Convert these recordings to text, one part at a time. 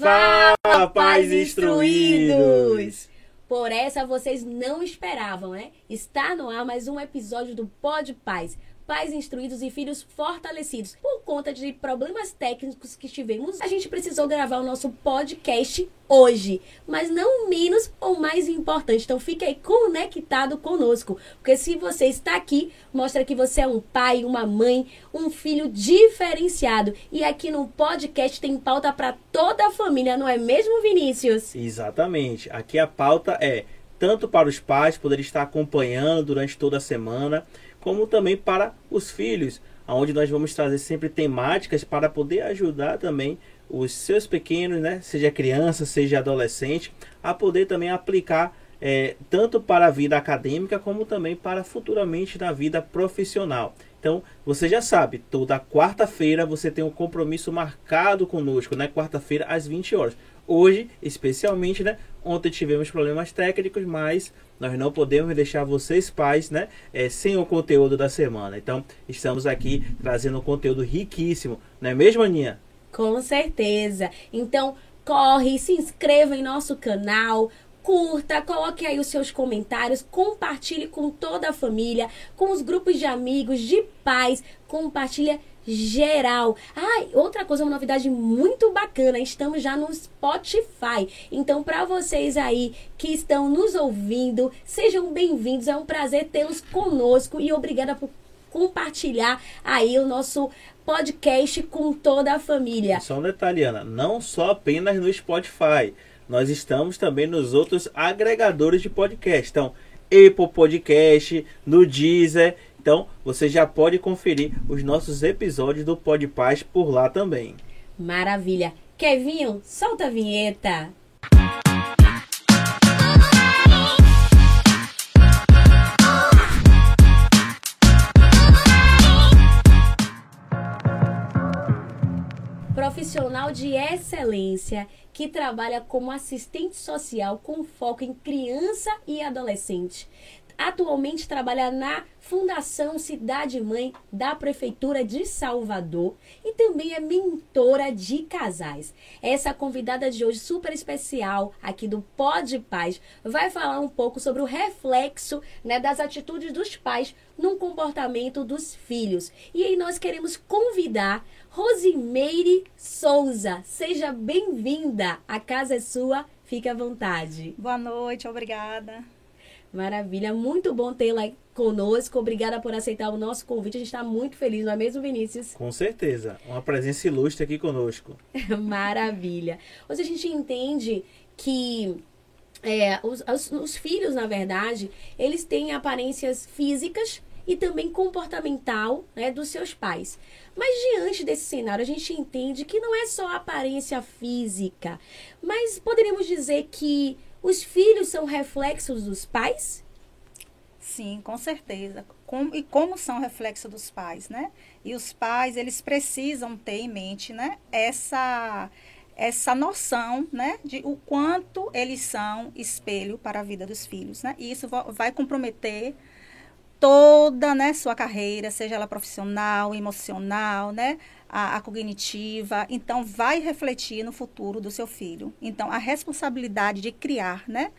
Fala, pais instruídos! Por essa vocês não esperavam, né? Está no ar mais um episódio do Pod Paz pais instruídos e filhos fortalecidos. Por conta de problemas técnicos que tivemos, a gente precisou gravar o nosso podcast hoje. Mas não menos ou mais importante. Então fique aí conectado conosco. Porque se você está aqui, mostra que você é um pai, uma mãe, um filho diferenciado. E aqui no podcast tem pauta para toda a família, não é mesmo, Vinícius? Exatamente. Aqui a pauta é tanto para os pais poderem estar acompanhando durante toda a semana, como também para os filhos, onde nós vamos trazer sempre temáticas para poder ajudar também os seus pequenos, né, seja criança, seja adolescente, a poder também aplicar é, tanto para a vida acadêmica como também para futuramente na vida profissional. Então, você já sabe, toda quarta-feira você tem um compromisso marcado conosco, né? Quarta-feira às 20 horas. Hoje, especialmente, né? Ontem tivemos problemas técnicos, mas nós não podemos deixar vocês pais, né, é, sem o conteúdo da semana. Então, estamos aqui trazendo um conteúdo riquíssimo, não é mesmo, Aninha? Com certeza. Então, corre, se inscreva em nosso canal, curta, coloque aí os seus comentários, compartilhe com toda a família, com os grupos de amigos, de pais, compartilha geral. Ah, outra coisa, uma novidade muito bacana, estamos já no Spotify. Então, para vocês aí que estão nos ouvindo, sejam bem-vindos. É um prazer tê-los conosco e obrigada por compartilhar aí o nosso podcast com toda a família. Só um detalhe, Ana, não só apenas no Spotify. Nós estamos também nos outros agregadores de podcast. Então, Apple Podcast, no Deezer então, você já pode conferir os nossos episódios do Pod Paz por lá também. Maravilha. Kevinho, solta a vinheta. Profissional de excelência que trabalha como assistente social com foco em criança e adolescente Atualmente trabalha na Fundação Cidade Mãe da Prefeitura de Salvador e também é mentora de casais. Essa convidada de hoje, super especial, aqui do Pod Paz, vai falar um pouco sobre o reflexo né, das atitudes dos pais no comportamento dos filhos. E aí nós queremos convidar Rosimeire Souza. Seja bem-vinda. A casa é sua, fique à vontade. Boa noite, obrigada. Maravilha, muito bom tê-la conosco. Obrigada por aceitar o nosso convite. A gente está muito feliz, não é mesmo, Vinícius? Com certeza. Uma presença ilustre aqui conosco. Maravilha. Hoje a gente entende que é, os, os, os filhos, na verdade, eles têm aparências físicas e também comportamental né, dos seus pais. Mas diante desse cenário, a gente entende que não é só a aparência física, mas poderíamos dizer que os filhos são reflexos dos pais? Sim, com certeza. E como são reflexo dos pais, né? E os pais, eles precisam ter em mente, né? Essa, essa noção, né? De o quanto eles são espelho para a vida dos filhos, né? E isso vai comprometer toda, né? Sua carreira, seja ela profissional, emocional, né? a, a, cognitiva, então vai refletir no futuro do seu filho. Então, a responsabilidade de criar, né?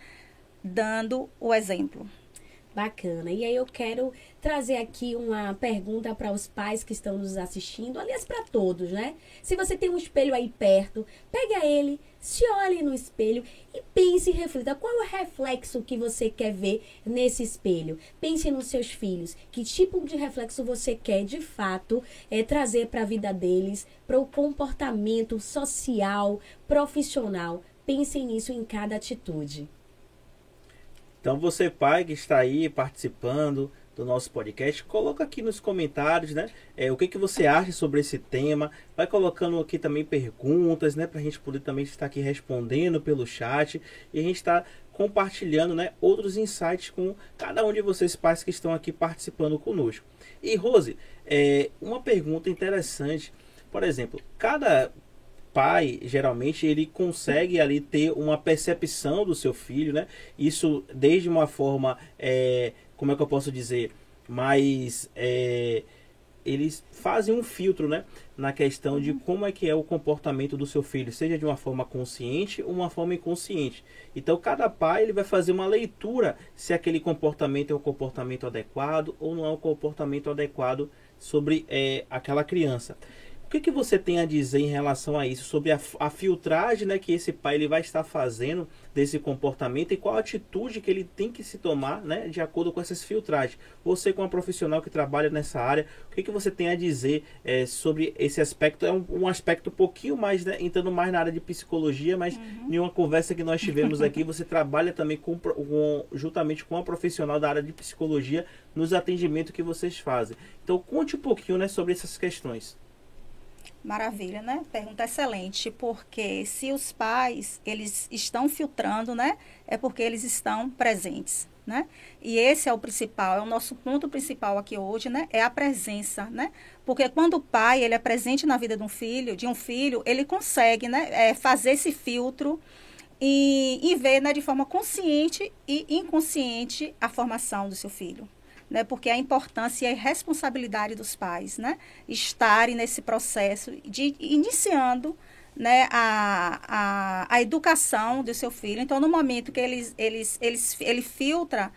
Dando o exemplo. Bacana. E aí eu quero trazer aqui uma pergunta para os pais que estão nos assistindo, aliás, para todos, né? Se você tem um espelho aí perto, pega ele, se olhe no espelho e pense e reflita qual é o reflexo que você quer ver nesse espelho. Pense nos seus filhos, que tipo de reflexo você quer de fato é, trazer para a vida deles, para o comportamento social, profissional. Pensem nisso em cada atitude. Então você pai que está aí participando do nosso podcast, coloca aqui nos comentários, né? É, o que, que você acha sobre esse tema. Vai colocando aqui também perguntas, né? Para a gente poder também estar aqui respondendo pelo chat. E a gente está compartilhando, né? Outros insights com cada um de vocês pais que estão aqui participando conosco. E Rose, é, uma pergunta interessante. Por exemplo, cada pai, geralmente, ele consegue ali ter uma percepção do seu filho, né? Isso desde uma forma, é, como é que eu posso dizer, mais é, eles fazem um filtro, né, na questão de como é que é o comportamento do seu filho, seja de uma forma consciente ou uma forma inconsciente. Então, cada pai ele vai fazer uma leitura se aquele comportamento é um comportamento adequado ou não é um comportamento adequado sobre é, aquela criança que, que você tem a dizer em relação a isso, sobre a, a, filtragem né, que esse pai ele vai estar fazendo desse comportamento e qual a atitude que ele tem que se tomar né, de acordo com essas filtragens? Você, como profissional que trabalha nessa área, o que, que você tem a dizer é, sobre esse aspecto? É um, um aspecto um pouquinho mais, né, entrando mais na área de psicologia, mas uhum. em uma conversa que nós tivemos aqui, você trabalha também com, com, juntamente com uma profissional da área de psicologia nos atendimentos que vocês fazem. Então, conte um pouquinho né, sobre essas questões. Maravilha, né? Pergunta excelente, porque se os pais, eles estão filtrando, né? É porque eles estão presentes, né? E esse é o principal, é o nosso ponto principal aqui hoje, né? É a presença, né? Porque quando o pai, ele é presente na vida de um filho, de um filho, ele consegue, né? É, fazer esse filtro e, e ver, né? De forma consciente e inconsciente a formação do seu filho, né, porque a importância e a responsabilidade dos pais, né, estarem nesse processo de iniciando né, a, a, a educação do seu filho. Então, no momento que eles, eles, eles, ele filtra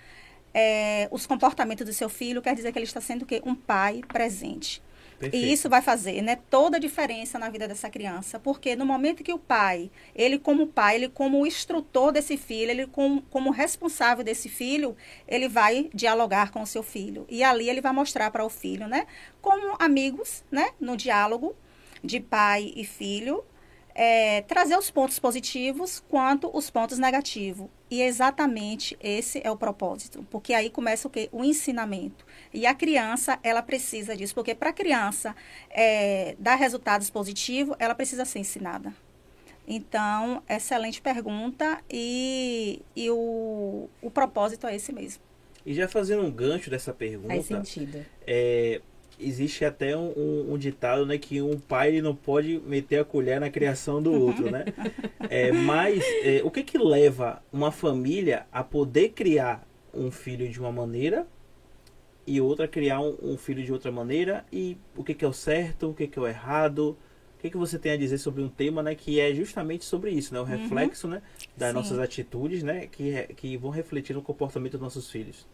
é, os comportamentos do seu filho, quer dizer que ele está sendo o quê? Um pai presente. Perfeito. E isso vai fazer né, toda a diferença na vida dessa criança, porque no momento que o pai, ele como pai, ele como instrutor desse filho, ele como, como responsável desse filho, ele vai dialogar com o seu filho. E ali ele vai mostrar para o filho, né, como amigos, né, no diálogo de pai e filho, é, trazer os pontos positivos quanto os pontos negativos. E exatamente esse é o propósito, porque aí começa o quê? O ensinamento. E a criança, ela precisa disso, porque para a criança é, dar resultados positivos, ela precisa ser ensinada. Então, excelente pergunta e, e o, o propósito é esse mesmo. E já fazendo um gancho dessa pergunta. Faz sentido. É, existe até um, um, um, ditado, né, que um pai não pode meter a colher na criação do outro, né? É, mas é, o que que leva uma família a poder criar um filho de uma maneira e outra criar um, um filho de outra maneira e o que que é o certo, o que que é o errado? O que que você tem a dizer sobre um tema, né, que é justamente sobre isso, né, o uhum. reflexo, uhum. né, das Sim. nossas atitudes, né, que que vão refletir no comportamento dos nossos filhos?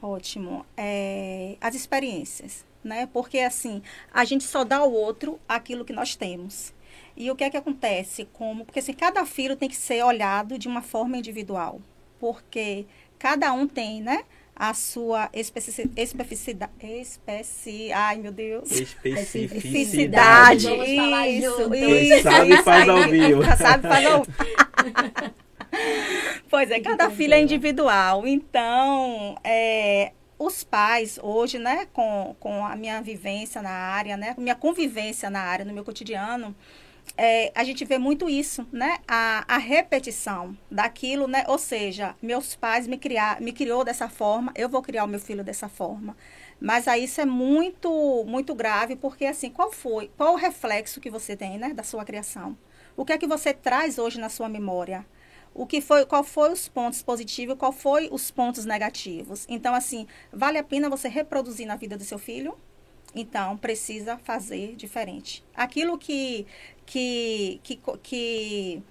Ótimo. É, as experiências né? Porque assim, a gente só dá ao outro aquilo que nós temos. E o que é que acontece? Como, porque assim, cada filho tem que ser olhado de uma forma individual, porque cada um tem, né? a sua especificidade. Especi, ai, meu Deus. Especificidade. Vamos falar isso. Isso, sabe isso, faz ao vivo. Sabe faz ao Pois é, cada filho é individual. Então, é, os pais hoje, né, com, com a minha vivência na área, né, minha convivência na área, no meu cotidiano, é, a gente vê muito isso, né, a, a repetição daquilo, né, ou seja, meus pais me criar, me criou dessa forma, eu vou criar o meu filho dessa forma. Mas aí isso é muito, muito grave, porque assim, qual foi, qual o reflexo que você tem, né, da sua criação? O que é que você traz hoje na sua memória? O que foi, qual foi os pontos positivos, qual foi os pontos negativos. Então, assim, vale a pena você reproduzir na vida do seu filho? Então, precisa fazer diferente. Aquilo que, que, que, que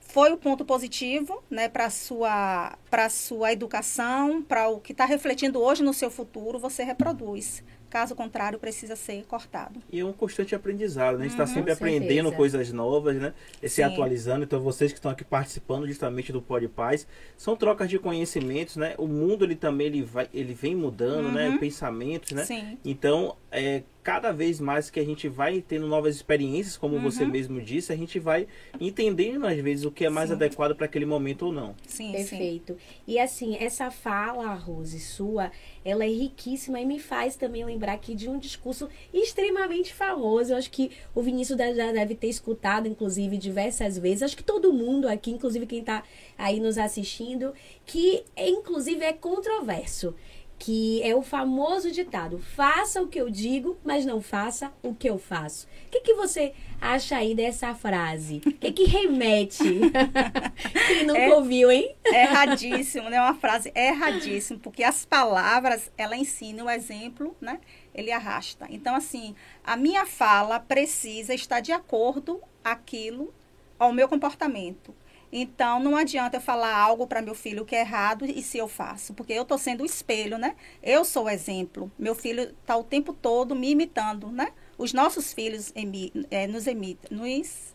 foi o ponto positivo né, para a sua, sua educação, para o que está refletindo hoje no seu futuro, você reproduz. Caso contrário, precisa ser cortado. E é um constante aprendizado, né? A gente está uhum, sempre aprendendo coisas novas, né? E se atualizando. Então, vocês que estão aqui participando justamente do Pod Paz, são trocas de conhecimentos, né? O mundo, ele também, ele, vai, ele vem mudando, né? uhum. né? Pensamentos, né? Sim. Então, é, cada vez mais que a gente vai tendo novas experiências, como uhum. você mesmo disse, a gente vai entendendo às vezes o que é mais sim. adequado para aquele momento ou não. Sim, perfeito. Sim. E assim, essa fala, Rose, sua, ela é riquíssima e me faz também lembrar aqui de um discurso extremamente famoso. Eu acho que o Vinícius já deve ter escutado, inclusive, diversas vezes. Acho que todo mundo aqui, inclusive quem está aí nos assistindo, que inclusive é controverso que é o famoso ditado: faça o que eu digo, mas não faça o que eu faço. O que, que você acha aí dessa frase? O que, que remete? Quem nunca é, ouviu, hein? Erradíssimo, né? Uma frase erradíssima, porque as palavras, ela ensinam o exemplo, né? ele arrasta. Então, assim, a minha fala precisa estar de acordo aquilo ao meu comportamento. Então, não adianta eu falar algo para meu filho que é errado e se eu faço, porque eu estou sendo o espelho, né? Eu sou o exemplo. Meu filho está o tempo todo me imitando, né? Os nossos filhos emi, é, nos imitam, nos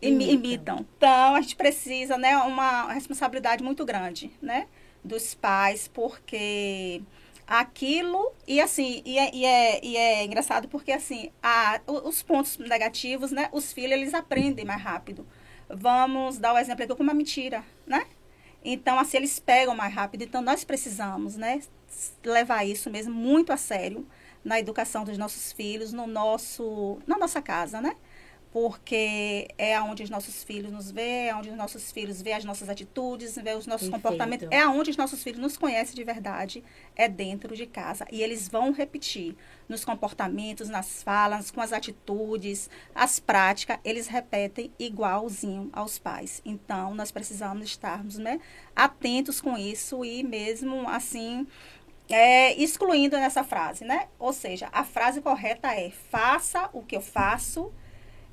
imi, imitam. Então, a gente precisa, né, uma responsabilidade muito grande, né? Dos pais, porque aquilo e assim e é, e é, e é engraçado porque assim a, os pontos negativos né os filhos eles aprendem mais rápido vamos dar o exemplo aqui com uma mentira, né? Então, assim, eles pegam mais rápido. Então, nós precisamos, né, levar isso mesmo muito a sério na educação dos nossos filhos, no nosso, na nossa casa, né? Porque é aonde os nossos filhos nos vê, é onde os nossos filhos vê as nossas atitudes, vê os nossos Perfeito. comportamentos, é aonde os nossos filhos nos conhecem de verdade, é dentro de casa. E eles vão repetir nos comportamentos, nas falas, com as atitudes, as práticas, eles repetem igualzinho aos pais. Então, nós precisamos estarmos né, atentos com isso e mesmo assim é, excluindo nessa frase, né? Ou seja, a frase correta é faça o que eu faço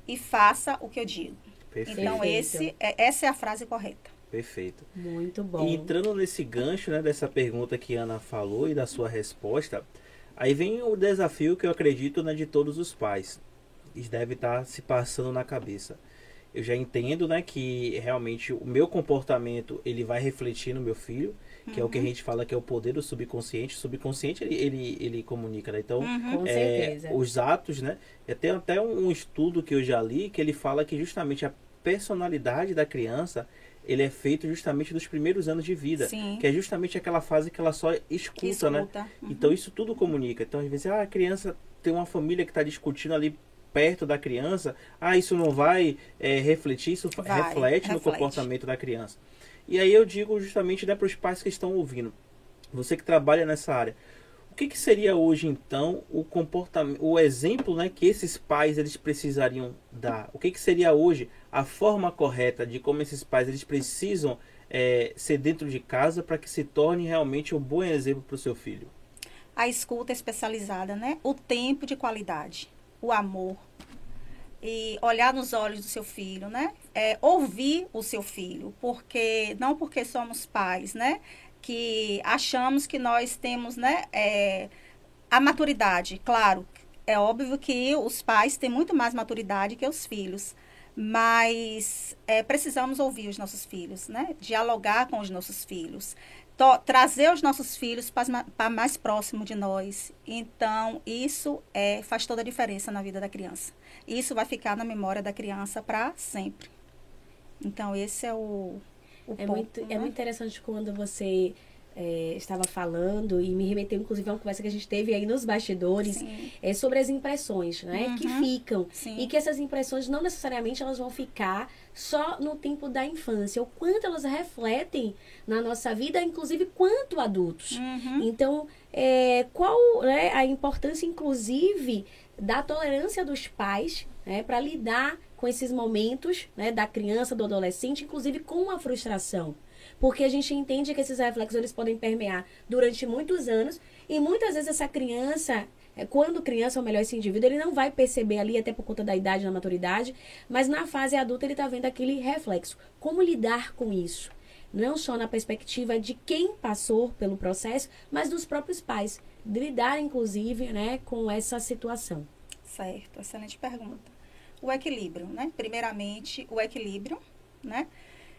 e faça o que eu digo. Perfeito. Então, esse, é, essa é a frase correta. Perfeito. Muito bom. E entrando nesse gancho, né, dessa pergunta que a Ana falou e da sua resposta, aí vem o desafio que eu acredito né, de todos os pais. Isso deve estar se passando na cabeça. Eu já entendo, né, que realmente o meu comportamento ele vai refletir no meu filho que uhum. é o que a uhum. gente fala que é o poder do subconsciente. O subconsciente ele, ele, ele comunica, né? Então, uhum. é, os atos, né? Tem até um estudo que eu já li que ele fala que justamente a personalidade da criança ele é feito justamente dos primeiros anos de vida, Sim. que é justamente aquela fase que ela só escuta, escuta. né? Uhum. Então isso tudo comunica. Então às vezes ah, a criança tem uma família que está discutindo ali perto da criança, ah, isso não vai é, refletir, isso vai, reflete, reflete no comportamento da criança. E aí eu digo justamente né, para os pais que estão ouvindo, você que trabalha nessa área, o que, que seria hoje então o comportamento, o exemplo né, que esses pais eles precisariam dar? O que, que seria hoje a forma correta de como esses pais eles precisam é, ser dentro de casa para que se torne realmente um bom exemplo para o seu filho? A escuta especializada, né? O tempo de qualidade, o amor, e olhar nos olhos do seu filho, né? É, ouvir o seu filho, porque não porque somos pais, né? Que achamos que nós temos, né? É, a maturidade, claro, é óbvio que os pais têm muito mais maturidade que os filhos, mas é, precisamos ouvir os nossos filhos, né? Dialogar com os nossos filhos trazer os nossos filhos para mais próximo de nós. Então, isso é, faz toda a diferença na vida da criança. Isso vai ficar na memória da criança para sempre. Então, esse é o, o é ponto. Muito, é né? É muito interessante quando você é, estava falando e me remeteu inclusive a uma conversa que a gente teve aí nos bastidores é, sobre as impressões, né? Uhum. Que ficam. Sim. E que essas impressões não necessariamente elas vão ficar só no tempo da infância, o quanto elas refletem na nossa vida, inclusive quanto adultos. Uhum. Então, é, qual né, a importância, inclusive, da tolerância dos pais né, para lidar com esses momentos né, da criança, do adolescente, inclusive com a frustração porque a gente entende que esses reflexos eles podem permear durante muitos anos e muitas vezes essa criança é, quando criança, ou melhor, esse indivíduo, ele não vai perceber ali, até por conta da idade, da maturidade, mas na fase adulta ele está vendo aquele reflexo. Como lidar com isso? Não só na perspectiva de quem passou pelo processo, mas dos próprios pais. Lidar, inclusive, né, com essa situação. Certo, excelente pergunta. O equilíbrio, né? Primeiramente, o equilíbrio, né?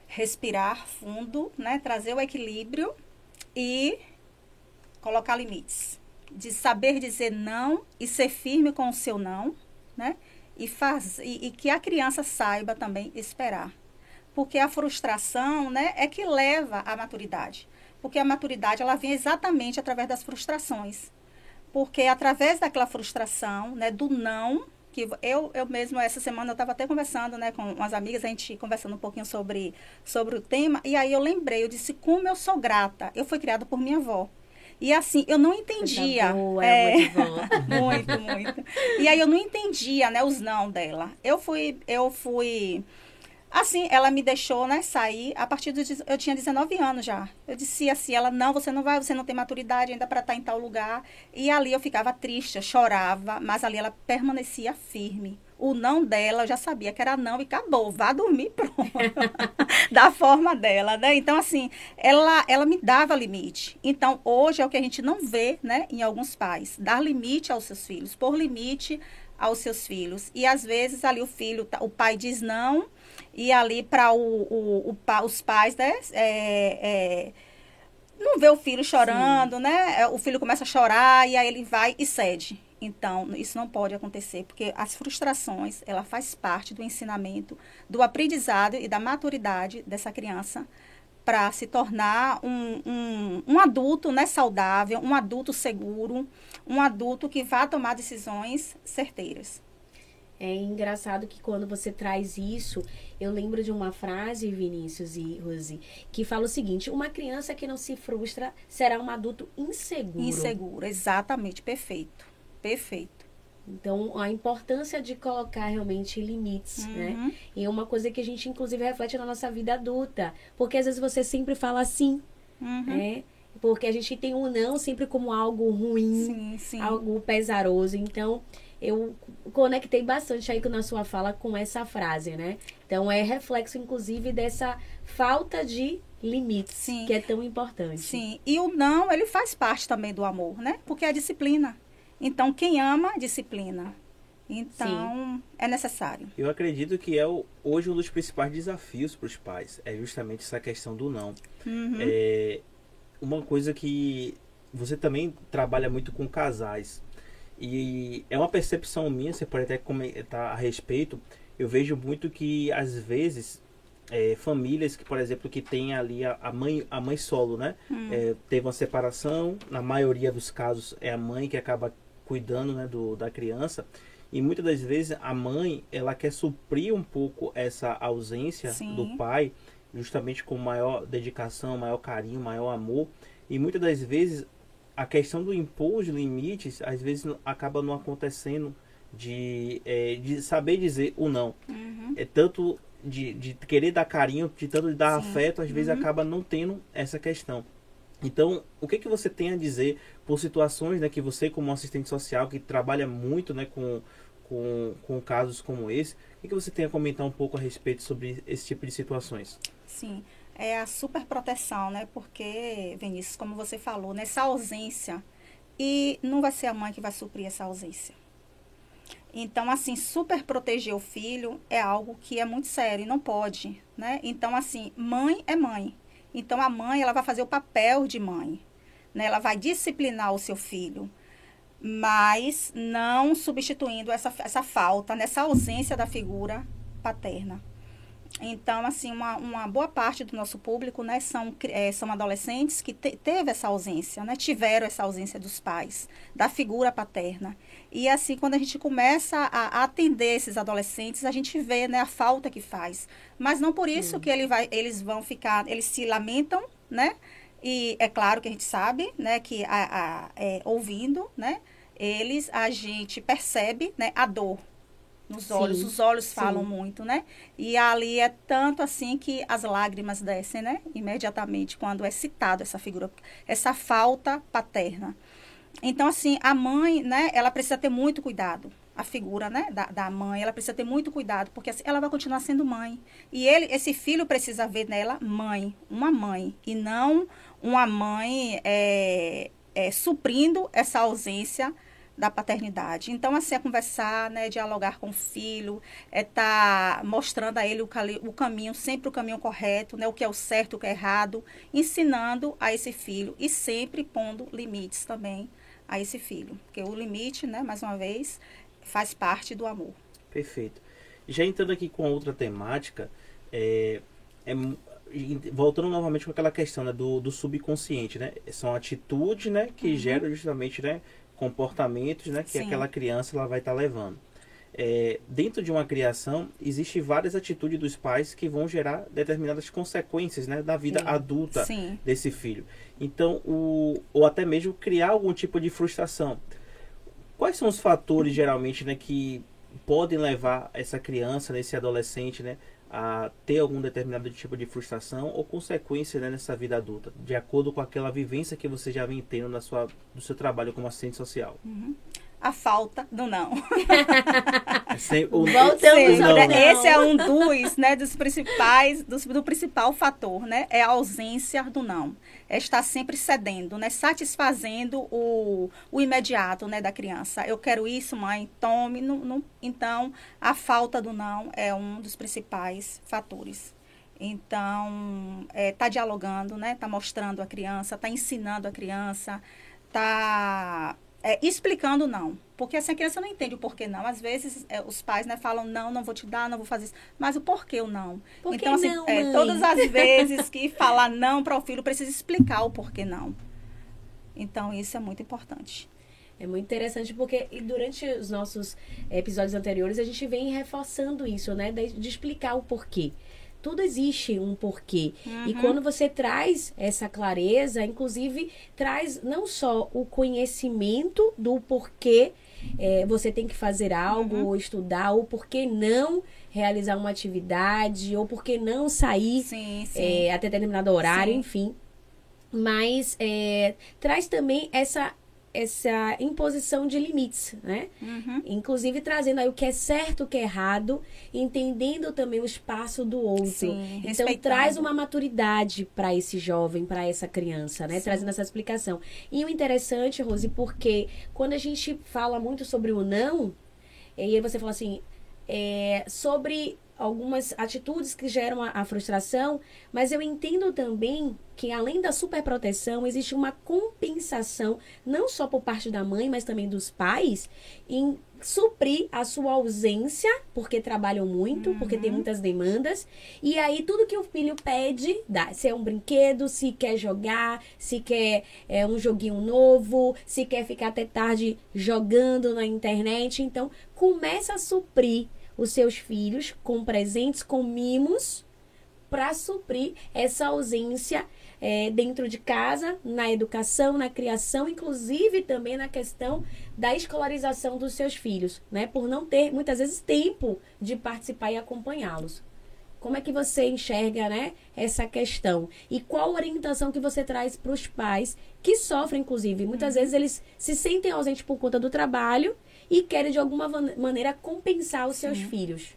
respirar fundo, né? Trazer o equilíbrio e colocar limites. De saber dizer não e ser firme com o seu não, né? E, faz, e, e que a criança saiba também esperar. Porque a frustração, né, é que leva à maturidade. Porque a maturidade, ela vem exatamente através das frustrações. Porque através daquela frustração, né, do não, que eu, eu mesmo, essa semana, eu estava até conversando, né, com umas amigas, a gente conversando um pouquinho sobre, sobre o tema, e aí eu lembrei, eu disse, como eu sou grata. Eu fui criada por minha avó. E assim, eu não entendia. Boa, é, muito, muito. E aí eu não entendia, né, os não dela. Eu fui, eu fui Assim, ela me deixou, né, sair a partir dos eu tinha 19 anos já. Eu disse assim, ela não, você não vai, você não tem maturidade ainda para estar tá em tal lugar. E ali eu ficava triste, eu chorava, mas ali ela permanecia firme. O não dela, eu já sabia que era não e acabou, vá dormir pronto. da forma dela, né? Então assim, ela ela me dava limite. Então, hoje é o que a gente não vê, né, em alguns pais, dar limite aos seus filhos, por limite aos seus filhos. E às vezes ali o filho, o pai diz não, e ali para o, o, o, os pais, né? É, é, não vê o filho chorando, Sim. né? É, o filho começa a chorar e aí ele vai e cede. Então, isso não pode acontecer, porque as frustrações, ela faz parte do ensinamento, do aprendizado e da maturidade dessa criança para se tornar um, um, um, adulto né, saudável, um adulto seguro, um adulto que vá tomar decisões certeiras. É engraçado que quando você traz isso, eu lembro de uma frase, Vinícius e Rose, que fala o seguinte: uma criança que não se frustra será um adulto inseguro. Inseguro, exatamente, perfeito. Perfeito. Então, a importância de colocar realmente limites, né? uhum. né? E é uma coisa que a gente, inclusive, reflete na nossa vida adulta. Porque às vezes você sempre fala assim, uhum. né? Porque a gente tem um não sempre como algo ruim, sim, sim. algo pesaroso. Então, eu conectei bastante aí na sua fala com essa frase, né? Então é reflexo, inclusive, dessa falta de limites, Sim. que é tão importante. Sim, e o não, ele faz parte também do amor, né? Porque é a disciplina. Então, quem ama, disciplina. Então, Sim. é necessário. Eu acredito que é o, hoje um dos principais desafios para os pais. É justamente essa questão do não. Uhum. É uma coisa que você também trabalha muito com casais. E é uma percepção minha, você pode até comentar a respeito. Eu vejo muito que às vezes é, famílias que, por exemplo, que tem ali a, a, mãe, a mãe solo, né? Hum. É, teve uma separação, na maioria dos casos é a mãe que acaba cuidando né, do, da criança. E muitas das vezes a mãe, ela quer suprir um pouco essa ausência Sim. do pai, justamente com maior dedicação, maior carinho, maior amor. E muitas das vezes a questão do impor de limites, às vezes acaba não acontecendo de, é, de saber dizer o não. Uhum. É tanto de, de querer dar carinho, de tanto de dar Sim. afeto, às vezes uhum. acaba não tendo essa questão. Então, o que, que você tem a dizer por situações né, que você, como assistente social, que trabalha muito né, com, com, com casos como esse, o que, que você tem a comentar um pouco a respeito sobre esse tipo de situações? Sim é a superproteção, né? Porque, Vinícius, como você falou, nessa ausência, e não vai ser a mãe que vai suprir essa ausência. Então, assim, super proteger o filho é algo que é muito sério e não pode, né? Então, assim, mãe é mãe. Então, a mãe, ela vai fazer o papel de mãe, né? Ela vai disciplinar o seu filho, mas não substituindo essa, essa falta, nessa ausência da figura paterna. Então, assim, uma, uma boa parte do nosso público, né, são, é, são adolescentes que te, teve essa ausência, né, tiveram essa ausência dos pais, da figura paterna. E, assim, quando a gente começa a, a atender esses adolescentes, a gente vê, né, a falta que faz. Mas não por isso que ele vai, eles vão ficar, eles se lamentam, né, e é claro que a gente sabe, né, que a, a é, ouvindo, né, eles, a gente percebe, né, a dor, nos olhos. Sim, Os olhos sim. falam muito, né? E ali é tanto assim que as lágrimas descem, né? Imediatamente quando é citado essa figura, essa falta paterna. Então, assim, a mãe, né? Ela precisa ter muito cuidado. A figura, né? Da, da mãe, ela precisa ter muito cuidado, porque assim, ela vai continuar sendo mãe. E ele, esse filho precisa ver nela mãe, uma mãe, e não uma mãe é, é, suprindo essa ausência da paternidade. Então, assim, é conversar, né, dialogar com o filho, é estar tá mostrando a ele o, o, caminho, sempre o caminho correto, né, o que é o certo, o que é errado, ensinando a esse filho e sempre pondo limites também a esse filho. Porque o limite, né, mais uma vez, faz parte do amor. Perfeito. Já entrando aqui com outra temática, é, é voltando novamente com aquela questão né, do, do subconsciente, né? São atitudes, né, que uhum. geram justamente, né, comportamentos né, que Sim. aquela criança ela vai estar tá levando. É, dentro de uma criação, existe várias atitudes dos pais que vão gerar determinadas consequências né, da vida Sim. adulta Sim. desse filho. Então, o, ou até mesmo criar algum tipo de frustração. Quais são os fatores, geralmente, né, que podem levar essa criança, esse adolescente, né, a ter algum determinado tipo de frustração ou consequência né, nessa vida adulta, de acordo com aquela vivência que você já vem tendo na sua, no seu trabalho como assistente social? Uhum a falta do não. Sem, o, Voltamos não. Esse é um dos, né, dos principais, dos, do principal fator, né? É a ausência do não. É estar sempre cedendo, né? Satisfazendo o, o imediato, né, da criança. Eu quero isso, mãe, tome. Não, não. Então, a falta do não é um dos principais fatores. Então, é, tá dialogando, né? Tá mostrando a criança, tá ensinando a criança, tá é, explicando não. Porque assim, a criança não entende o porquê não. Às vezes é, os pais né, falam, não, não vou te dar, não vou fazer isso. Mas o porquê o não. Por então, assim, não, é, todas as vezes que falar não para o filho, precisa explicar o porquê não. Então, isso é muito importante. É muito interessante porque durante os nossos episódios anteriores a gente vem reforçando isso, né? De, de explicar o porquê tudo existe um porquê. Uhum. E quando você traz essa clareza, inclusive traz não só o conhecimento do porquê é, você tem que fazer algo, uhum. ou estudar, ou por que não realizar uma atividade, ou por que não sair sim, sim. É, até determinado horário, sim. enfim. Mas é, traz também essa essa imposição de limites, né? Uhum. Inclusive trazendo aí o que é certo, o que é errado, entendendo também o espaço do outro. Sim, então traz uma maturidade para esse jovem, para essa criança, né? Sim. Trazendo essa explicação. E o interessante, Rose, porque quando a gente fala muito sobre o não, e aí você fala assim, é, sobre algumas atitudes que geram a, a, frustração, mas eu entendo também que além da superproteção, existe uma compensação, não só por parte da mãe, mas também dos pais, em suprir a sua ausência, porque trabalham muito, uhum. porque tem muitas demandas, e aí tudo que o filho pede, dá. Se é um brinquedo, se quer jogar, se quer é, um joguinho novo, se quer ficar até tarde jogando na internet, então começa a suprir os seus filhos com presentes, com mimos, para suprir essa ausência é, dentro de casa, na educação, na criação, inclusive também na questão da escolarização dos seus filhos, né? Por não ter muitas vezes tempo de participar e acompanhá-los. Como é que você enxerga, né, essa questão? E qual orientação que você traz para os pais que sofrem, inclusive? Muitas uhum. vezes eles se sentem ausentes por conta do trabalho e querem de alguma maneira compensar os seus Sim. filhos.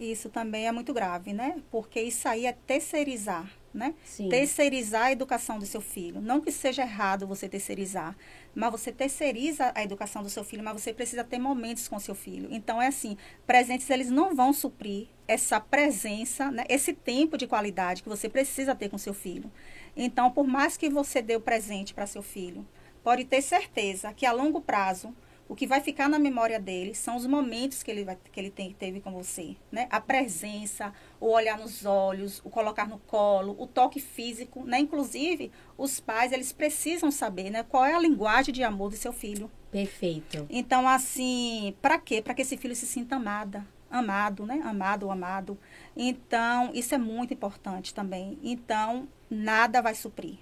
Isso também é muito grave, né? Porque isso aí é terceirizar, né? Sim. Terceirizar a educação do seu filho. Não que seja errado você terceirizar, mas você terceiriza a educação do seu filho, mas você precisa ter momentos com seu filho. Então é assim, presentes eles não vão suprir essa presença, né? esse tempo de qualidade que você precisa ter com seu filho. Então, por mais que você dê o presente para seu filho, pode ter certeza que a longo prazo o que vai ficar na memória dele são os momentos que ele, vai, que ele tem, teve com você, né? A presença, o olhar nos olhos, o colocar no colo, o toque físico, né? Inclusive, os pais, eles precisam saber, né? Qual é a linguagem de amor do seu filho. Perfeito. Então, assim, para quê? Para que esse filho se sinta amada, amado, né? Amado ou amado. Então, isso é muito importante também. Então, nada vai suprir.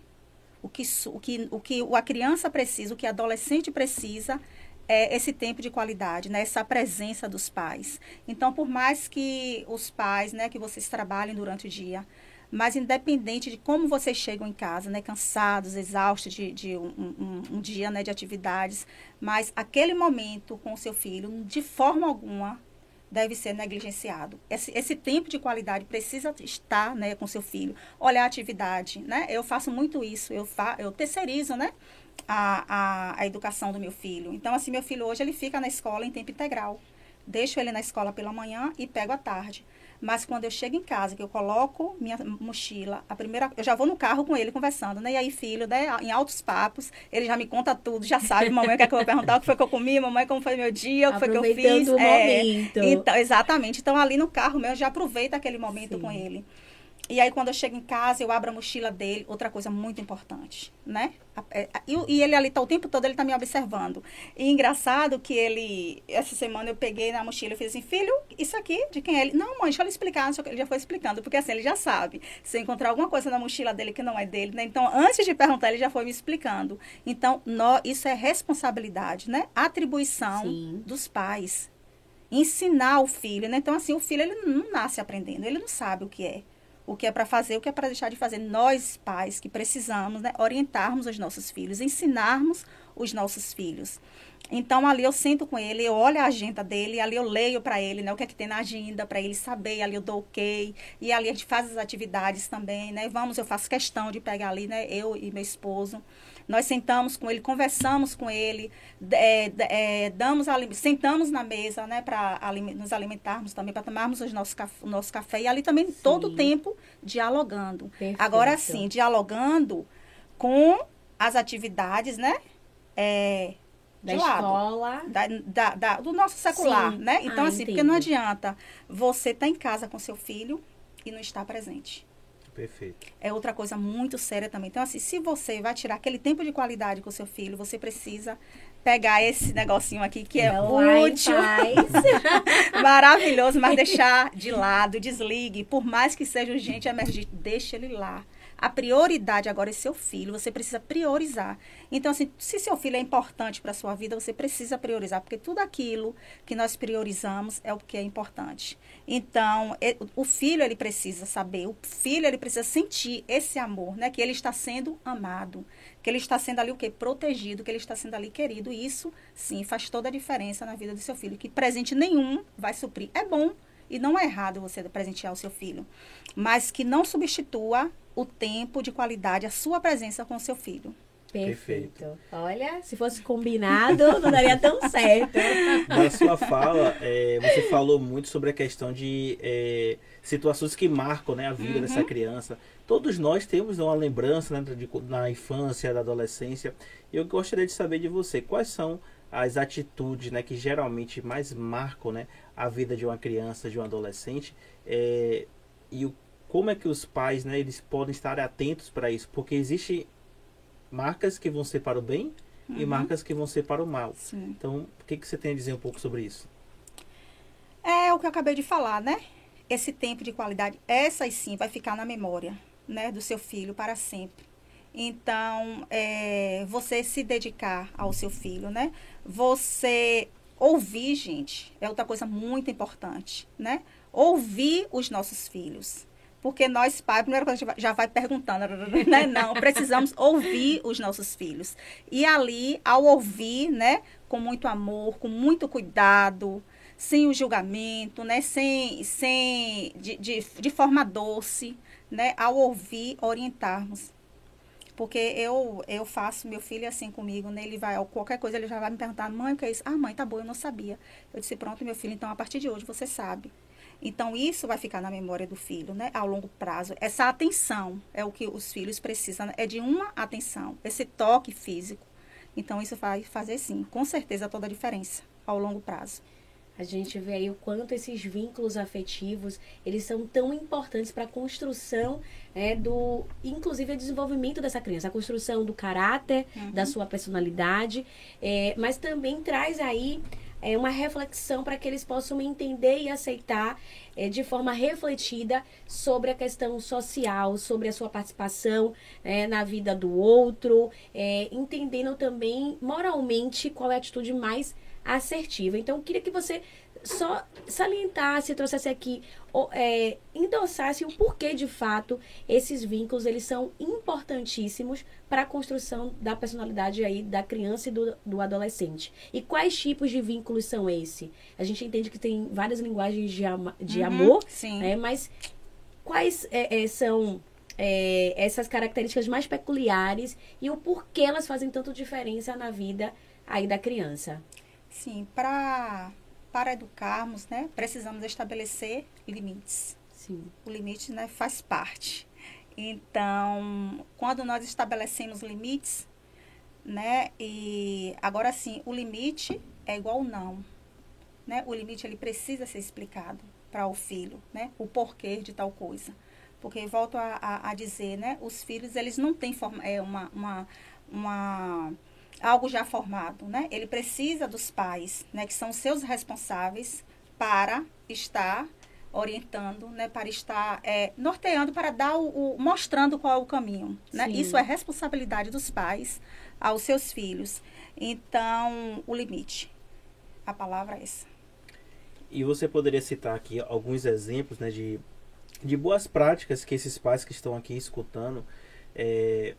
O que, o que, o que a criança precisa, o que a adolescente precisa é, esse tempo de qualidade, né? essa presença dos pais. Então, por mais que os pais, né, que vocês trabalhem durante o dia, mas independente de como vocês chegam em casa, né, cansados, exaustos de, de um, um, um, dia né, de atividades, mas aquele momento com o seu filho, de forma alguma, deve ser negligenciado. Esse, esse tempo de qualidade precisa estar né, com seu filho. Olhar a atividade, né? Eu faço muito isso, eu, fa, eu terceirizo, né? A, a, a educação do meu filho. Então, assim, meu filho hoje ele fica na escola em tempo integral. Deixo ele na escola pela manhã e pego à tarde. Mas quando eu chego em casa, que eu coloco minha mochila, a primeira, eu já vou no carro com ele conversando, né? E aí, filho, né, em altos papos, ele já me conta tudo, já sabe, mamãe, o que, é que eu vou perguntar, o que foi que eu comi, mamãe, como foi meu dia, o que foi que eu fiz. O é, momento. Então, exatamente. Então, ali no carro meu, eu já aproveito aquele momento Sim. com ele. E aí, quando eu chego em casa, eu abro a mochila dele. Outra coisa muito importante, né? É, e, e ele ali tá o tempo todo, ele tá me observando. E engraçado que ele... Essa semana eu peguei na mochila e fiz assim, filho, isso aqui, de quem é ele? Não, mãe, deixa eu explicar. Ele já foi explicando, porque assim, ele já sabe. Se eu encontrar alguma coisa na mochila dele que não é dele, né? Então, antes de perguntar, ele já foi me explicando. Então, nó, isso é responsabilidade, né? Atribuição Sim. dos pais. ensinar o filho, né? Então, assim, o filho, ele não nasce aprendendo, ele não sabe o que é. O que é para fazer, o que é para deixar de fazer. Nós, pais, que precisamos né, orientarmos os nossos filhos, ensinarmos os nossos filhos. Então, ali eu sento com ele, eu olho a agenda dele, ali eu leio para ele, né, o que é que tem na agenda, para ele saber, ali eu dou ok, e ali a gente faz as atividades também, né, vamos, eu faço questão de pegar ali, né, eu e meu esposo, nós sentamos com ele, conversamos com ele, é, é, damos sentamos na mesa, né, para nos alimentarmos também, para tomarmos os nossos café, o nosso café, e ali também sim. todo o tempo dialogando. Perfeito. Agora sim, dialogando com as atividades, né, é, da escola. Da, da, da, do nosso secular, Sim. né? Então, ah, assim, porque não adianta você estar tá em casa com seu filho e não estar presente. Perfeito. É outra coisa muito séria também. Então, assim, se você vai tirar aquele tempo de qualidade com seu filho, você precisa pegar esse negocinho aqui que é útil, maravilhoso, mas deixar de lado, desligue. Por mais que seja urgente, emergente, deixe ele lá. A prioridade agora é seu filho, você precisa priorizar. Então, assim, se seu filho é importante para a sua vida, você precisa priorizar, porque tudo aquilo que nós priorizamos é o que é importante. Então, o filho, ele precisa saber, o filho, ele precisa sentir esse amor, né? Que ele está sendo amado, que ele está sendo ali o quê? Protegido, que ele está sendo ali querido. E isso, sim, faz toda a diferença na vida do seu filho, que presente nenhum vai suprir. É bom e não é errado você presentear o seu filho, mas que não substitua o tempo de qualidade, a sua presença com o seu filho. Perfeito. Perfeito. Olha, se fosse combinado, não daria tão certo. Na sua fala, é, você falou muito sobre a questão de é, situações que marcam né, a vida uhum. dessa criança. Todos nós temos uma lembrança né, de, na infância, da adolescência. E eu gostaria de saber de você, quais são as atitudes né, que geralmente mais marcam né, a vida de uma criança, de um adolescente, é, e o como é que os pais, né, eles podem estar atentos para isso? Porque existem marcas que vão ser para o bem uhum. e marcas que vão ser para o mal. Sim. Então, o que, que você tem a dizer um pouco sobre isso? É o que eu acabei de falar, né? Esse tempo de qualidade, essas sim vai ficar na memória, né, do seu filho para sempre. Então, é, você se dedicar ao seu filho, né? Você ouvir, gente, é outra coisa muito importante, né? Ouvir os nossos filhos. Porque nós, pais, primeira coisa, a gente já vai perguntando, né? Não, precisamos ouvir os nossos filhos. E ali, ao ouvir, né, com muito amor, com muito cuidado, sem o julgamento, né, sem, sem de, de, de forma doce, né, ao ouvir, orientarmos. Porque eu, eu faço, meu filho é assim comigo, né? Ele vai, qualquer coisa, ele já vai me perguntar, mãe, o que é isso? Ah, mãe, tá bom, eu não sabia. Eu disse, pronto, meu filho, então a partir de hoje você sabe. Então, isso vai ficar na memória do filho, né? Ao longo prazo. Essa atenção é o que os filhos precisam, né? é de uma atenção, esse toque físico. Então, isso vai fazer, sim, com certeza, toda a diferença ao longo prazo. A gente vê aí o quanto esses vínculos afetivos, eles são tão importantes para a construção é, do, inclusive, o desenvolvimento dessa criança, a construção do caráter, uhum. da sua personalidade, é, mas também traz aí é, uma reflexão para que eles possam entender e aceitar é, de forma refletida sobre a questão social, sobre a sua participação é, na vida do outro, é, entendendo também moralmente qual é a atitude mais assertiva. Então, eu queria que você só salientasse, trouxesse aqui, é, endossasse o porquê de fato esses vínculos eles são importantíssimos para a construção da personalidade aí da criança e do, do adolescente. E quais tipos de vínculos são esses? A gente entende que tem várias linguagens de, ama, de uhum, amor, né? mas quais é, é, são é, essas características mais peculiares e o porquê elas fazem tanto diferença na vida aí da criança? Sim, para para educarmos, né, precisamos estabelecer limites. Sim. O limite, né, faz parte. Então, quando nós estabelecemos limites, né, e agora sim, o limite é igual não, né? O limite ele precisa ser explicado para o filho, né? O porquê de tal coisa. Porque volto a, a, a dizer, né? Os filhos eles não têm forma, é uma, uma, uma algo já formado, né? Ele precisa dos pais, né, que são seus responsáveis para estar orientando, né, para estar é, norteando, para dar o, o, mostrando qual é o caminho, né? Isso é responsabilidade dos pais aos seus filhos. Então, o limite. A palavra é essa. E você poderia citar aqui alguns exemplos né, de, de boas práticas que esses pais que estão aqui escutando é,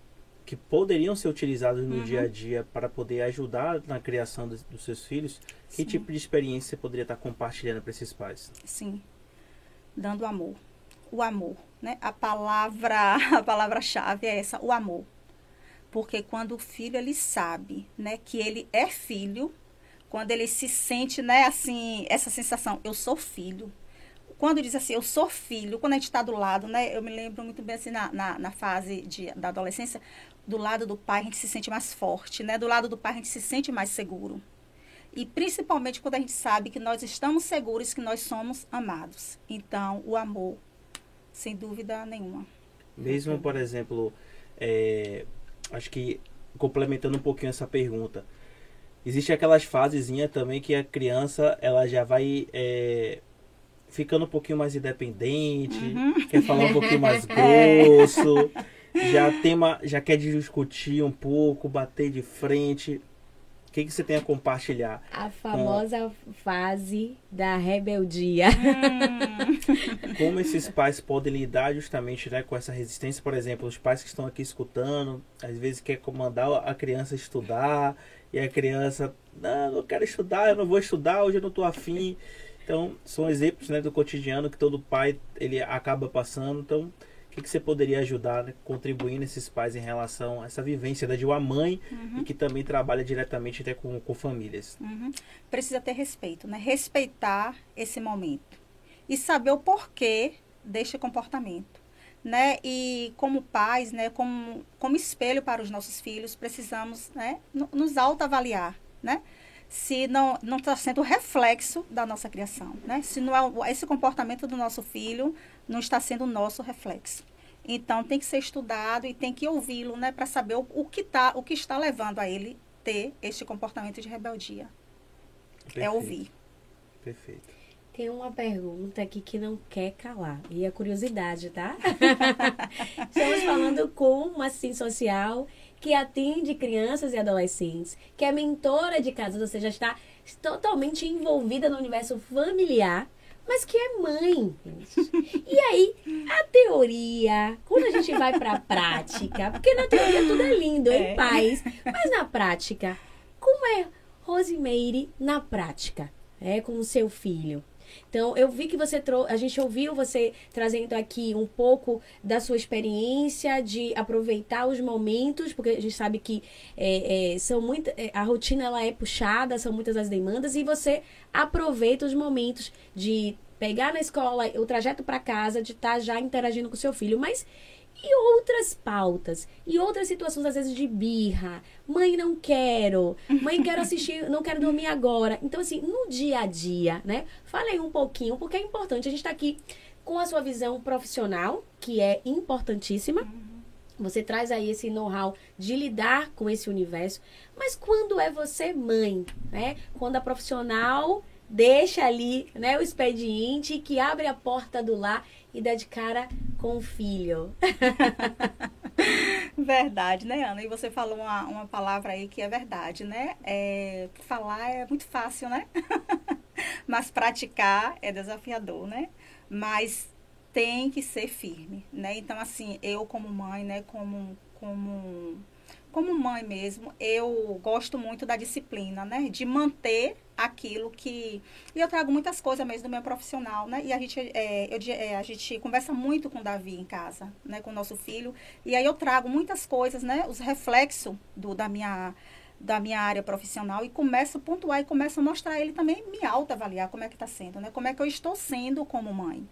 que poderiam ser utilizados no uhum. dia a dia para poder ajudar na criação dos, dos seus filhos? Que Sim. tipo de experiência você poderia estar compartilhando para esses pais? Sim, dando amor. O amor, né? A palavra, a palavra-chave é essa, o amor. Porque quando o filho ele sabe, né, que ele é filho, quando ele se sente, né, assim, essa sensação, eu sou filho. Quando diz assim, eu sou filho, quando a gente está do lado, né, eu me lembro muito bem assim, na, na, na fase de, da adolescência, do lado do pai a gente se sente mais forte, né, do lado do pai a gente se sente mais seguro. E principalmente quando a gente sabe que nós estamos seguros que nós somos amados. Então, o amor, sem dúvida nenhuma. Mesmo, por exemplo, é, acho que complementando um pouquinho essa pergunta, Existe aquelas fasezinhas também que a criança ela já vai é, ficando um pouquinho mais independente, uhum. quer falar um pouquinho mais grosso, já tem uma, já quer discutir um pouco, bater de frente. O que, que você tem a compartilhar? A famosa com... fase da rebeldia. Hum. Como esses pais podem lidar justamente né, com essa resistência? Por exemplo, os pais que estão aqui escutando, às vezes quer comandar a criança estudar, e a criança, não, não quero estudar, eu não vou estudar, hoje eu não estou afim. Então, são exemplos né, do cotidiano que todo pai ele acaba passando. Então, que, que você poderia ajudar, né, contribuindo esses pais em relação a essa vivência da de uma mãe uhum. e que também trabalha diretamente até com, com famílias? Uhum. Precisa ter respeito, né? Respeitar esse momento e saber o porquê deste comportamento né? E como pais, né? Como, como espelho para os nossos filhos, precisamos, né? Nos autoavaliar, né? Se não não está sendo reflexo da nossa criação, né? Se não é esse comportamento do nosso filho não está sendo o nosso reflexo. Então tem que ser estudado e tem que ouvi-lo, né? Para saber o, o que tá, o que está levando a ele ter este comportamento de rebeldia. É Perfeito. É ouvir. Perfeito. Tem uma pergunta aqui que não quer calar. E é curiosidade, tá? Estamos falando com uma assistente social que atende crianças e adolescentes, que é mentora de casas, ou seja, está totalmente envolvida no universo familiar, mas que é mãe. E aí, a teoria, quando a gente vai para a prática, porque na teoria tudo é lindo, é. em paz, mas na prática, como é Rosemary na prática, é com o seu filho? Então, eu vi que você trouxe, a gente ouviu você trazendo aqui um pouco da sua experiência de aproveitar os momentos, porque a gente sabe que é, é, são muito, é, a rotina ela é puxada, são muitas as demandas, e você aproveita os momentos de pegar na escola o trajeto para casa, de estar tá já interagindo com seu filho. Mas e outras pautas, e outras situações, às vezes, de birra. Mãe, não quero. Mãe, quero assistir, não quero dormir agora. Então, assim, no dia a dia, né? Falei um pouquinho, porque é importante. A gente está aqui com a sua visão profissional, que é importantíssima. Você traz aí esse know-how de lidar com esse universo. Mas quando é você mãe, né? Quando a profissional deixa ali, né, o expediente que abre a porta do lar e dá de cara com o filho. verdade, né, Ana? E você falou uma, uma palavra aí que é verdade, né? É, falar é muito fácil, né? Mas praticar é desafiador, né? Mas tem que ser firme, né? Então, assim, eu como mãe, né, como, como como mãe mesmo, eu gosto muito da disciplina, né? De manter aquilo que. E eu trago muitas coisas mesmo do meu profissional, né? E a gente, é, eu, é, a gente conversa muito com o Davi em casa, né? Com o nosso filho. E aí eu trago muitas coisas, né? Os reflexos do, da minha da minha área profissional e começo a pontuar e começo a mostrar ele também me autoavaliar como é que está sendo, né? Como é que eu estou sendo como mãe.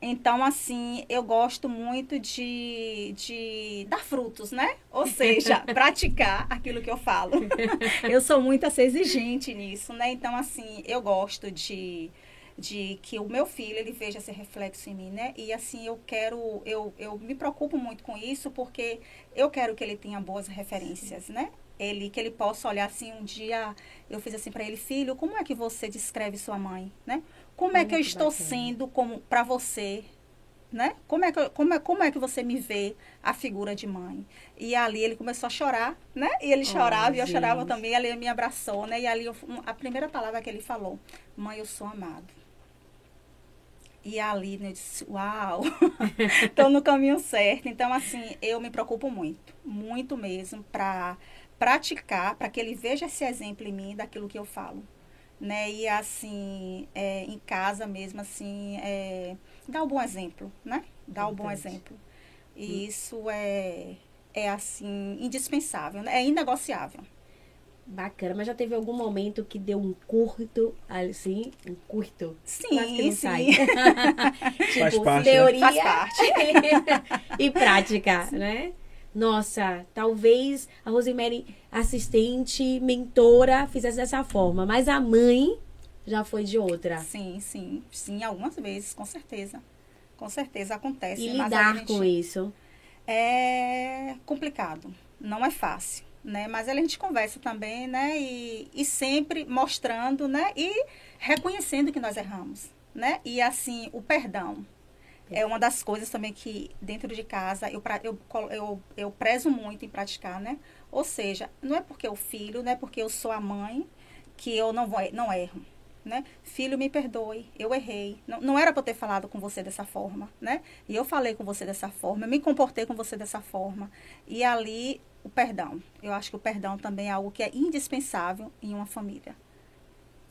Então, assim, eu gosto muito de, de dar frutos, né? Ou seja, praticar aquilo que eu falo. eu sou muito assim, exigente nisso, né? Então, assim, eu gosto de, de que o meu filho ele veja esse reflexo em mim, né? E assim eu quero, eu, eu me preocupo muito com isso porque eu quero que ele tenha boas referências, né? Ele que ele possa olhar assim um dia eu fiz assim para ele, filho, como é que você descreve sua mãe, né? Como é que eu estou bacana. sendo como para você, né? Como é, que, como, é, como é que você me vê a figura de mãe? E ali ele começou a chorar, né? E ele chorava oh, e eu chorava também. Ali ele me abraçou, né? E ali eu, a primeira palavra que ele falou, mãe, eu sou amado. E ali né, eu disse, uau, estou no caminho certo. Então, assim, eu me preocupo muito, muito mesmo, para praticar, para que ele veja esse exemplo em mim daquilo que eu falo. Né? E assim, é, em casa mesmo, assim, é, dá um bom exemplo, né? Dá um bom exemplo. E hum. isso é, é assim, indispensável, né? é inegociável. Bacana, mas já teve algum momento que deu um curto, assim, um curto? Sim, sim. tipo, faz parte, né? teoria né? faz parte. e prática, né? Nossa, talvez a Rosemary, assistente, mentora, fizesse dessa forma, mas a mãe já foi de outra. Sim, sim, sim, algumas vezes, com certeza. Com certeza acontece. E lidar gente... com isso? É complicado, não é fácil né? Mas a gente conversa também, né? E, e sempre mostrando, né? E reconhecendo que nós erramos, né? E assim, o perdão é uma das coisas também que dentro de casa eu, eu, eu, eu prezo muito em praticar, né? Ou seja, não é porque o filho, não é porque eu sou a mãe que eu não, vou, não erro. Né? Filho, me perdoe, eu errei. Não, não era para eu ter falado com você dessa forma, né? E eu falei com você dessa forma, eu me comportei com você dessa forma. E ali o perdão. Eu acho que o perdão também é algo que é indispensável em uma família.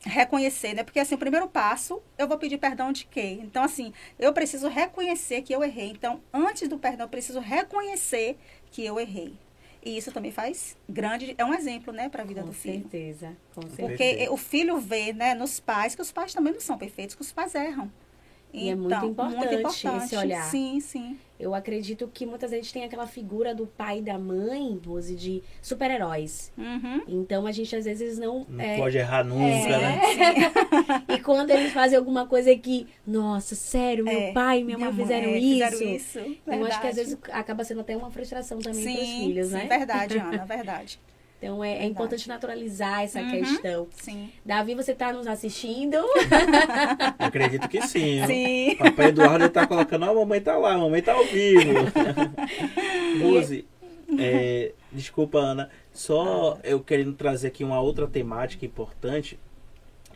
Reconhecer, né? Porque assim, o primeiro passo, eu vou pedir perdão de quê? Então, assim, eu preciso reconhecer que eu errei. Então, antes do perdão, eu preciso reconhecer que eu errei. E isso também faz grande, é um exemplo, né, para a vida com do filho. Certeza, com certeza. Porque o filho vê, né, nos pais que os pais também não são perfeitos, que os pais erram. E então, é muito importante, muito importante esse olhar. Sim, sim. Eu acredito que muitas vezes tem aquela figura do pai e da mãe, Rose, de super-heróis. Uhum. Então a gente às vezes não. Não é, pode errar nunca, é, né? e quando eles fazem alguma coisa que, nossa, sério, meu é, pai e minha, minha mãe fizeram, mãe, isso. fizeram isso. Então acho que às vezes acaba sendo até uma frustração também para os filhos, sim, né? Verdade, Ana, verdade. Então é, é, importante naturalizar essa uhum, questão. Sim. Davi, você está nos assistindo? Acredito que sim. Sim. Papai Eduardo está colocando, a mamãe está lá, a mamãe está ao vivo. Rose, é, desculpa, Ana. Só eu querendo trazer aqui uma outra temática importante.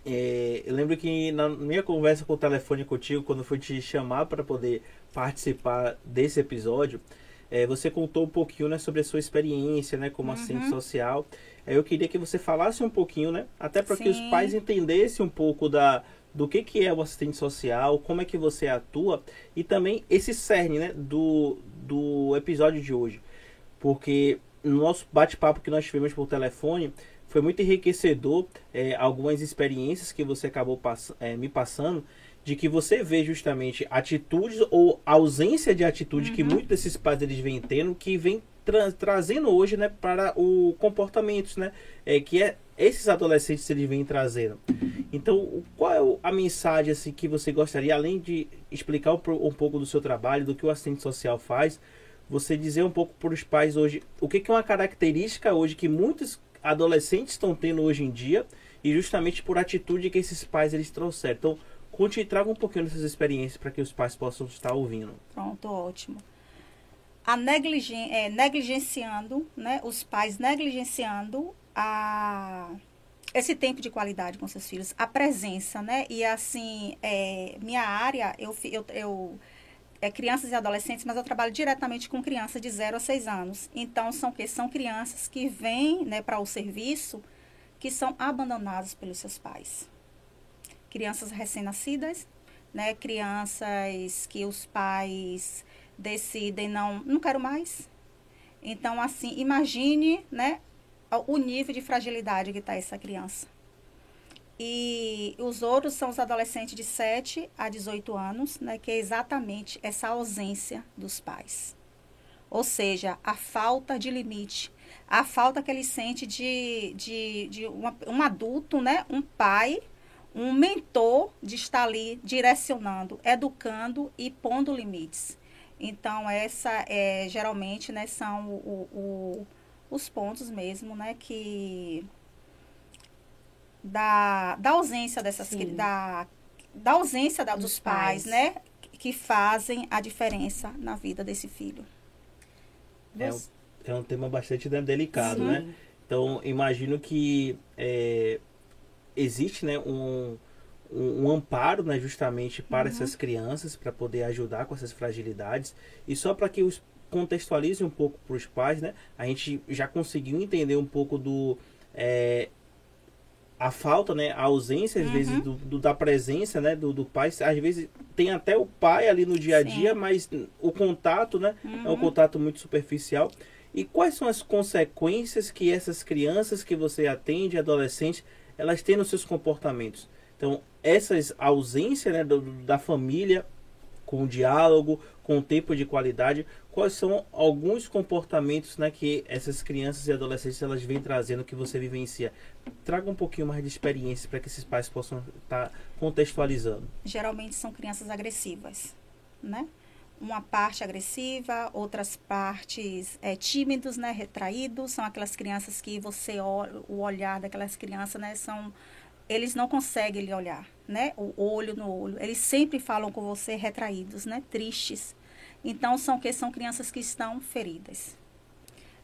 É, eu lembro que na minha conversa com o telefone contigo, quando eu fui te chamar para poder participar desse episódio, é, você contou um pouquinho né, sobre a sua experiência né, como uhum. assistente social. É, eu queria que você falasse um pouquinho, né? Até para que os pais entendessem um pouco da, do que, que é o assistente social, como é que você atua e também esse cerne né, do, do episódio de hoje. Porque no nosso bate-papo que nós tivemos por telefone foi muito enriquecedor é, algumas experiências que você acabou pass é, me passando de que você vê justamente atitudes ou ausência de atitude uhum. que muitos desses pais eles vêm tendo, que vem tra trazendo hoje, né, para o comportamentos, né, é, que é esses adolescentes eles vêm trazendo. Então, qual é a mensagem assim que você gostaria, além de explicar um, pouco do seu trabalho, do que o assistente social faz, você dizer um pouco para os pais hoje o que, que é uma característica hoje que muitos adolescentes estão tendo hoje em dia e justamente por atitude que esses pais eles trouxeram. Então, Conte e traga um pouquinho dessas experiências para que os pais possam estar ouvindo. Pronto, ótimo. A negligen é, negligenciando, né, os pais negligenciando a, esse tempo de qualidade com seus filhos, a presença, né? E assim, é, minha área, eu, eu, eu é crianças e adolescentes, mas eu trabalho diretamente com crianças de 0 a 6 anos. Então, são que são crianças que vêm né, para o serviço que são abandonadas pelos seus pais crianças recém-nascidas, né? Crianças que os pais decidem não, não quero mais. Então, assim, imagine, né, o nível de fragilidade que está essa criança. E os outros são os adolescentes de 7 a 18 anos, né, que é exatamente essa ausência dos pais. Ou seja, a falta de limite, a falta que ele sente de, de, de uma, um adulto, né, um pai um mentor de estar ali direcionando, educando e pondo limites. Então, essa é, geralmente, né, são o, o, os pontos mesmo, né, que da, da ausência dessas da, da ausência da, dos, dos pais, pais, né, que fazem a diferença na vida desse filho. É um, é um tema bastante delicado, Sim. né? Então, imagino que é, existe né, um, um, um, amparo né, justamente para uhum. essas crianças, para poder ajudar com essas fragilidades. E só para que os contextualize um pouco para os pais, né? A gente já conseguiu entender um pouco do... É, a falta, né, a ausência às uhum. vezes do, do, da presença, né, do, do pai, às vezes tem até o pai ali no dia a dia, Sim. mas o contato, né, uhum. é um uhum. contato muito superficial. E quais são as consequências que essas crianças que você atende, adolescentes, elas têm nos seus comportamentos? Então, essas ausências né, do, da família com o diálogo, com o tempo de qualidade, quais são alguns comportamentos né, que essas crianças e adolescentes elas vêm trazendo que você vivencia? Traga um pouquinho mais de experiência para que esses pais possam estar tá contextualizando. Geralmente são crianças agressivas, né? Uma parte agressiva, outras partes é, tímidos, né, retraídos, são aquelas crianças que você olha, o olhar daquelas crianças, né, são eles não conseguem lhe olhar, né, o olho no olho. Eles sempre falam com você retraídos, né, tristes. Então são que são crianças que estão feridas.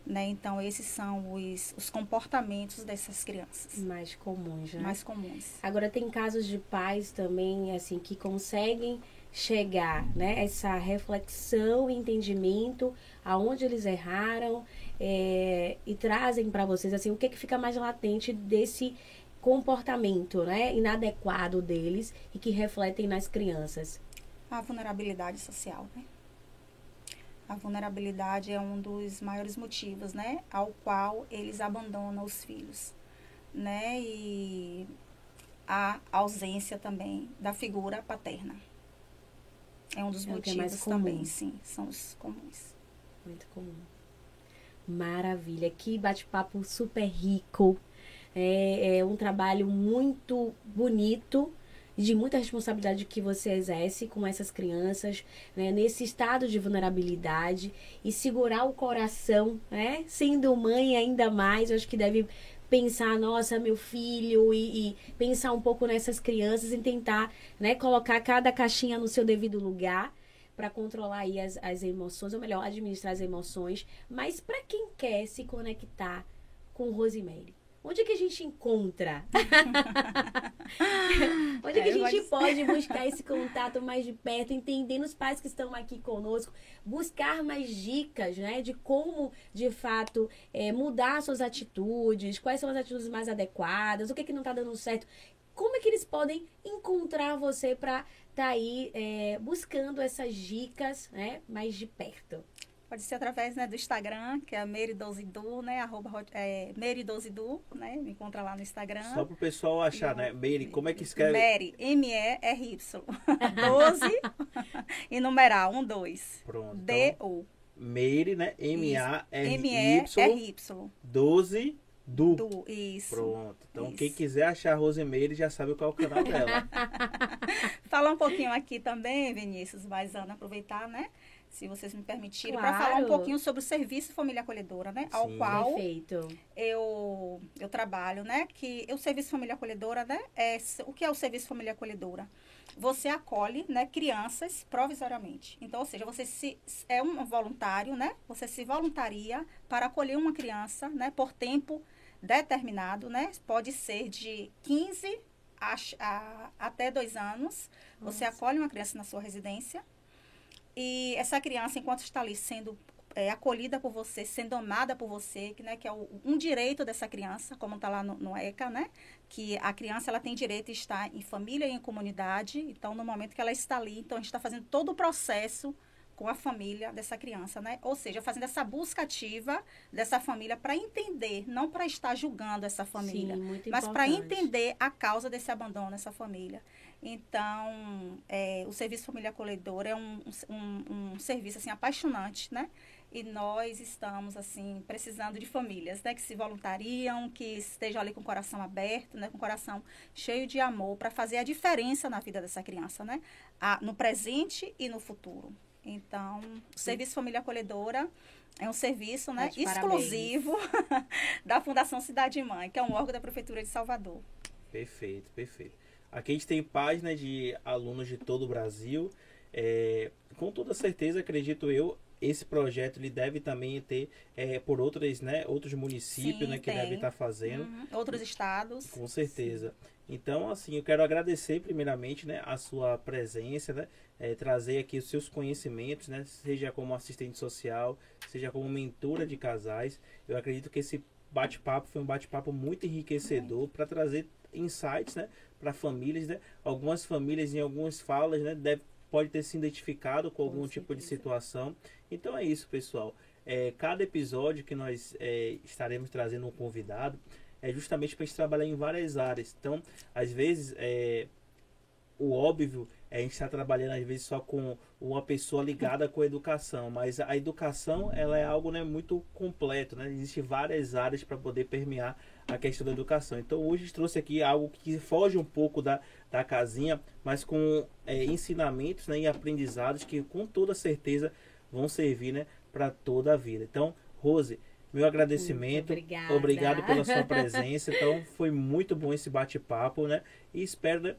Né? Então, esses são os, os comportamentos dessas crianças. Mais comuns, né? Mais comuns. Agora, tem casos de pais também, assim, que conseguem chegar, né? Essa reflexão e entendimento aonde eles erraram é, e trazem para vocês assim o que, que fica mais latente desse comportamento, né? Inadequado deles e que refletem nas crianças. A vulnerabilidade social, né? A vulnerabilidade é um dos maiores motivos, né? Ao qual eles abandonam os filhos, né? E a ausência também da figura paterna. É um dos é, é motivos é também, sim. São os comuns. Muito comum. Maravilha. Que bate-papo super rico. É, é um trabalho muito bonito de muita responsabilidade que você exerce com essas crianças, né, nesse estado de vulnerabilidade e segurar o coração, né, sendo mãe ainda mais, eu acho que deve pensar, nossa, meu filho, e, e, pensar um pouco nessas crianças e tentar né, colocar cada caixinha no seu devido lugar para controlar aí as, as emoções, ou melhor, administrar as emoções. Mas para quem quer se conectar com Rosemary, onde é que a gente encontra? onde é que a gente pode buscar esse contato mais de perto, entendendo os pais que estão aqui conosco, buscar mais dicas, né, de como, de fato, é, mudar suas atitudes, quais são as atitudes mais adequadas, o que, é que não está dando certo, como é que eles podem encontrar você para estar tá aí é, buscando essas dicas, né, mais de perto? Pode ser através né, do Instagram, que é a Meri12Du, né? Arroba é, Meri12Du, né? Me encontra lá no Instagram. Só para o pessoal achar, né? Meri, como é que escreve? Meri, M-E-R-Y. 12 e numeral, 1, 2. Pronto. D-U. Meri, né? M-A-R-Y. M-E-R-Y. 12 Du. Du, isso. Pronto. Então, isso. quem quiser achar a Rosemary já sabe qual é o canal dela. Falar um pouquinho aqui também, Vinícius, mas Ana, aproveitar, né? Se vocês me permitirem, claro. para falar um pouquinho sobre o serviço Família Acolhedora, né? Ao Sim, qual perfeito. eu eu trabalho, né? Que o serviço Família Acolhedora, né? É, o que é o serviço Família Acolhedora? Você acolhe, né, crianças provisoriamente. Então, ou seja, você se é um voluntário, né? Você se voluntaria para acolher uma criança, né, por tempo determinado, né? Pode ser de 15 a, a, até dois anos. Você Nossa. acolhe uma criança na sua residência, e essa criança, enquanto está ali sendo é, acolhida por você, sendo amada por você, que, né, que é o, um direito dessa criança, como está lá no, no, ECA, né? Que a criança ela tem direito a estar em família e em comunidade. Então, no momento que ela está ali, então a gente está fazendo todo o processo com a família dessa criança, né? Ou seja, fazendo essa busca ativa dessa família para entender, não para estar julgando essa família, Sim, mas para entender a causa desse abandono nessa família. Então, é, o Serviço Família Acolhedora é um, um, um, serviço, assim, apaixonante, né? E nós estamos, assim, precisando de famílias, né? Que se voluntariam, que estejam ali com o coração aberto, né? Com o coração cheio de amor para fazer a diferença na vida dessa criança, né? A, no presente e no futuro. Então, o Serviço Família Acolhedora é um serviço né, exclusivo da Fundação Cidade Mãe, que é um órgão da Prefeitura de Salvador. Perfeito, perfeito. Aqui a gente tem página de alunos de todo o Brasil. é, com toda certeza, acredito eu, esse projeto ele deve também ter é, por outros, né, outros municípios Sim, né, que tem. devem estar fazendo. Uhum. Outros estados. Com certeza. Então, assim, eu quero agradecer primeiramente, né, a sua presença, né, é, trazer aqui os seus conhecimentos, né, seja como assistente social, seja como mentora de casais. Eu acredito que esse bate-papo foi um bate-papo muito enriquecedor para trazer insights, né, para famílias, né. Algumas famílias em algumas falas, né, deve, pode ter se identificado com algum tipo de situação. Então é isso, pessoal. É, cada episódio que nós é, estaremos trazendo um convidado é justamente para a gente trabalhar em várias áreas. Então, às vezes, é, o óbvio a gente estar trabalhando às vezes só com uma pessoa ligada com a educação, mas a educação ela é algo né, muito completo, né? Existem várias áreas para poder permear a questão da educação. Então hoje a gente trouxe aqui algo que foge um pouco da, da casinha, mas com é, ensinamentos né, e aprendizados que com toda certeza vão servir né, para toda a vida. Então, Rose, meu agradecimento. Obrigado pela sua presença. Então, foi muito bom esse bate-papo, né? E espero né,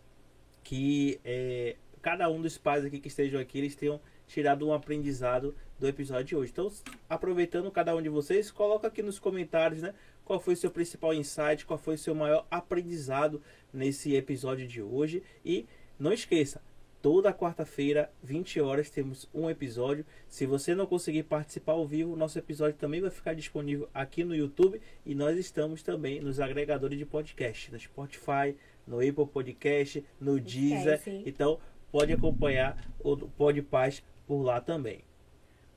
que é, cada um dos pais aqui que estejam aqui, eles tenham tirado um aprendizado do episódio de hoje. Então, aproveitando cada um de vocês, coloca aqui nos comentários, né? Qual foi o seu principal insight, qual foi o seu maior aprendizado nesse episódio de hoje. E não esqueça, toda quarta-feira, 20 horas, temos um episódio. Se você não conseguir participar ao vivo, nosso episódio também vai ficar disponível aqui no YouTube e nós estamos também nos agregadores de podcast, no Spotify, no Apple Podcast, no Deezer. Esquece. Então, pode acompanhar o Podpaz por lá também.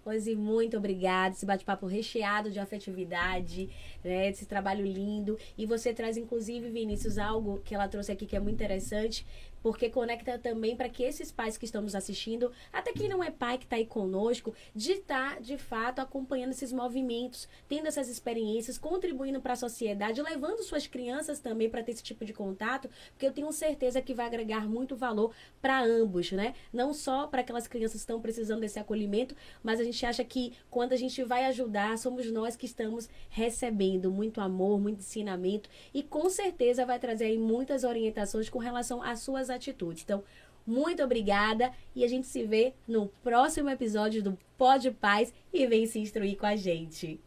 Rose, muito obrigada. Esse bate-papo recheado de afetividade, né? Esse trabalho lindo. E você traz, inclusive, Vinícius, algo que ela trouxe aqui que é muito interessante, porque conecta também para que esses pais que estão nos assistindo, até quem não é pai que está aí conosco, de estar, de fato, acompanhando esses movimentos, tendo essas experiências, contribuindo para a sociedade, levando suas crianças também para ter esse tipo de contato, porque eu tenho certeza que vai agregar muito valor para ambos, né? Não só para aquelas crianças que estão precisando desse acolhimento, mas a gente acha que quando a gente vai ajudar, somos nós que estamos recebendo muito amor, muito ensinamento e com certeza vai trazer aí muitas orientações com relação às suas atitudes. Então, muito obrigada e a gente se vê no próximo episódio do Pode Paz e vem se instruir com a gente.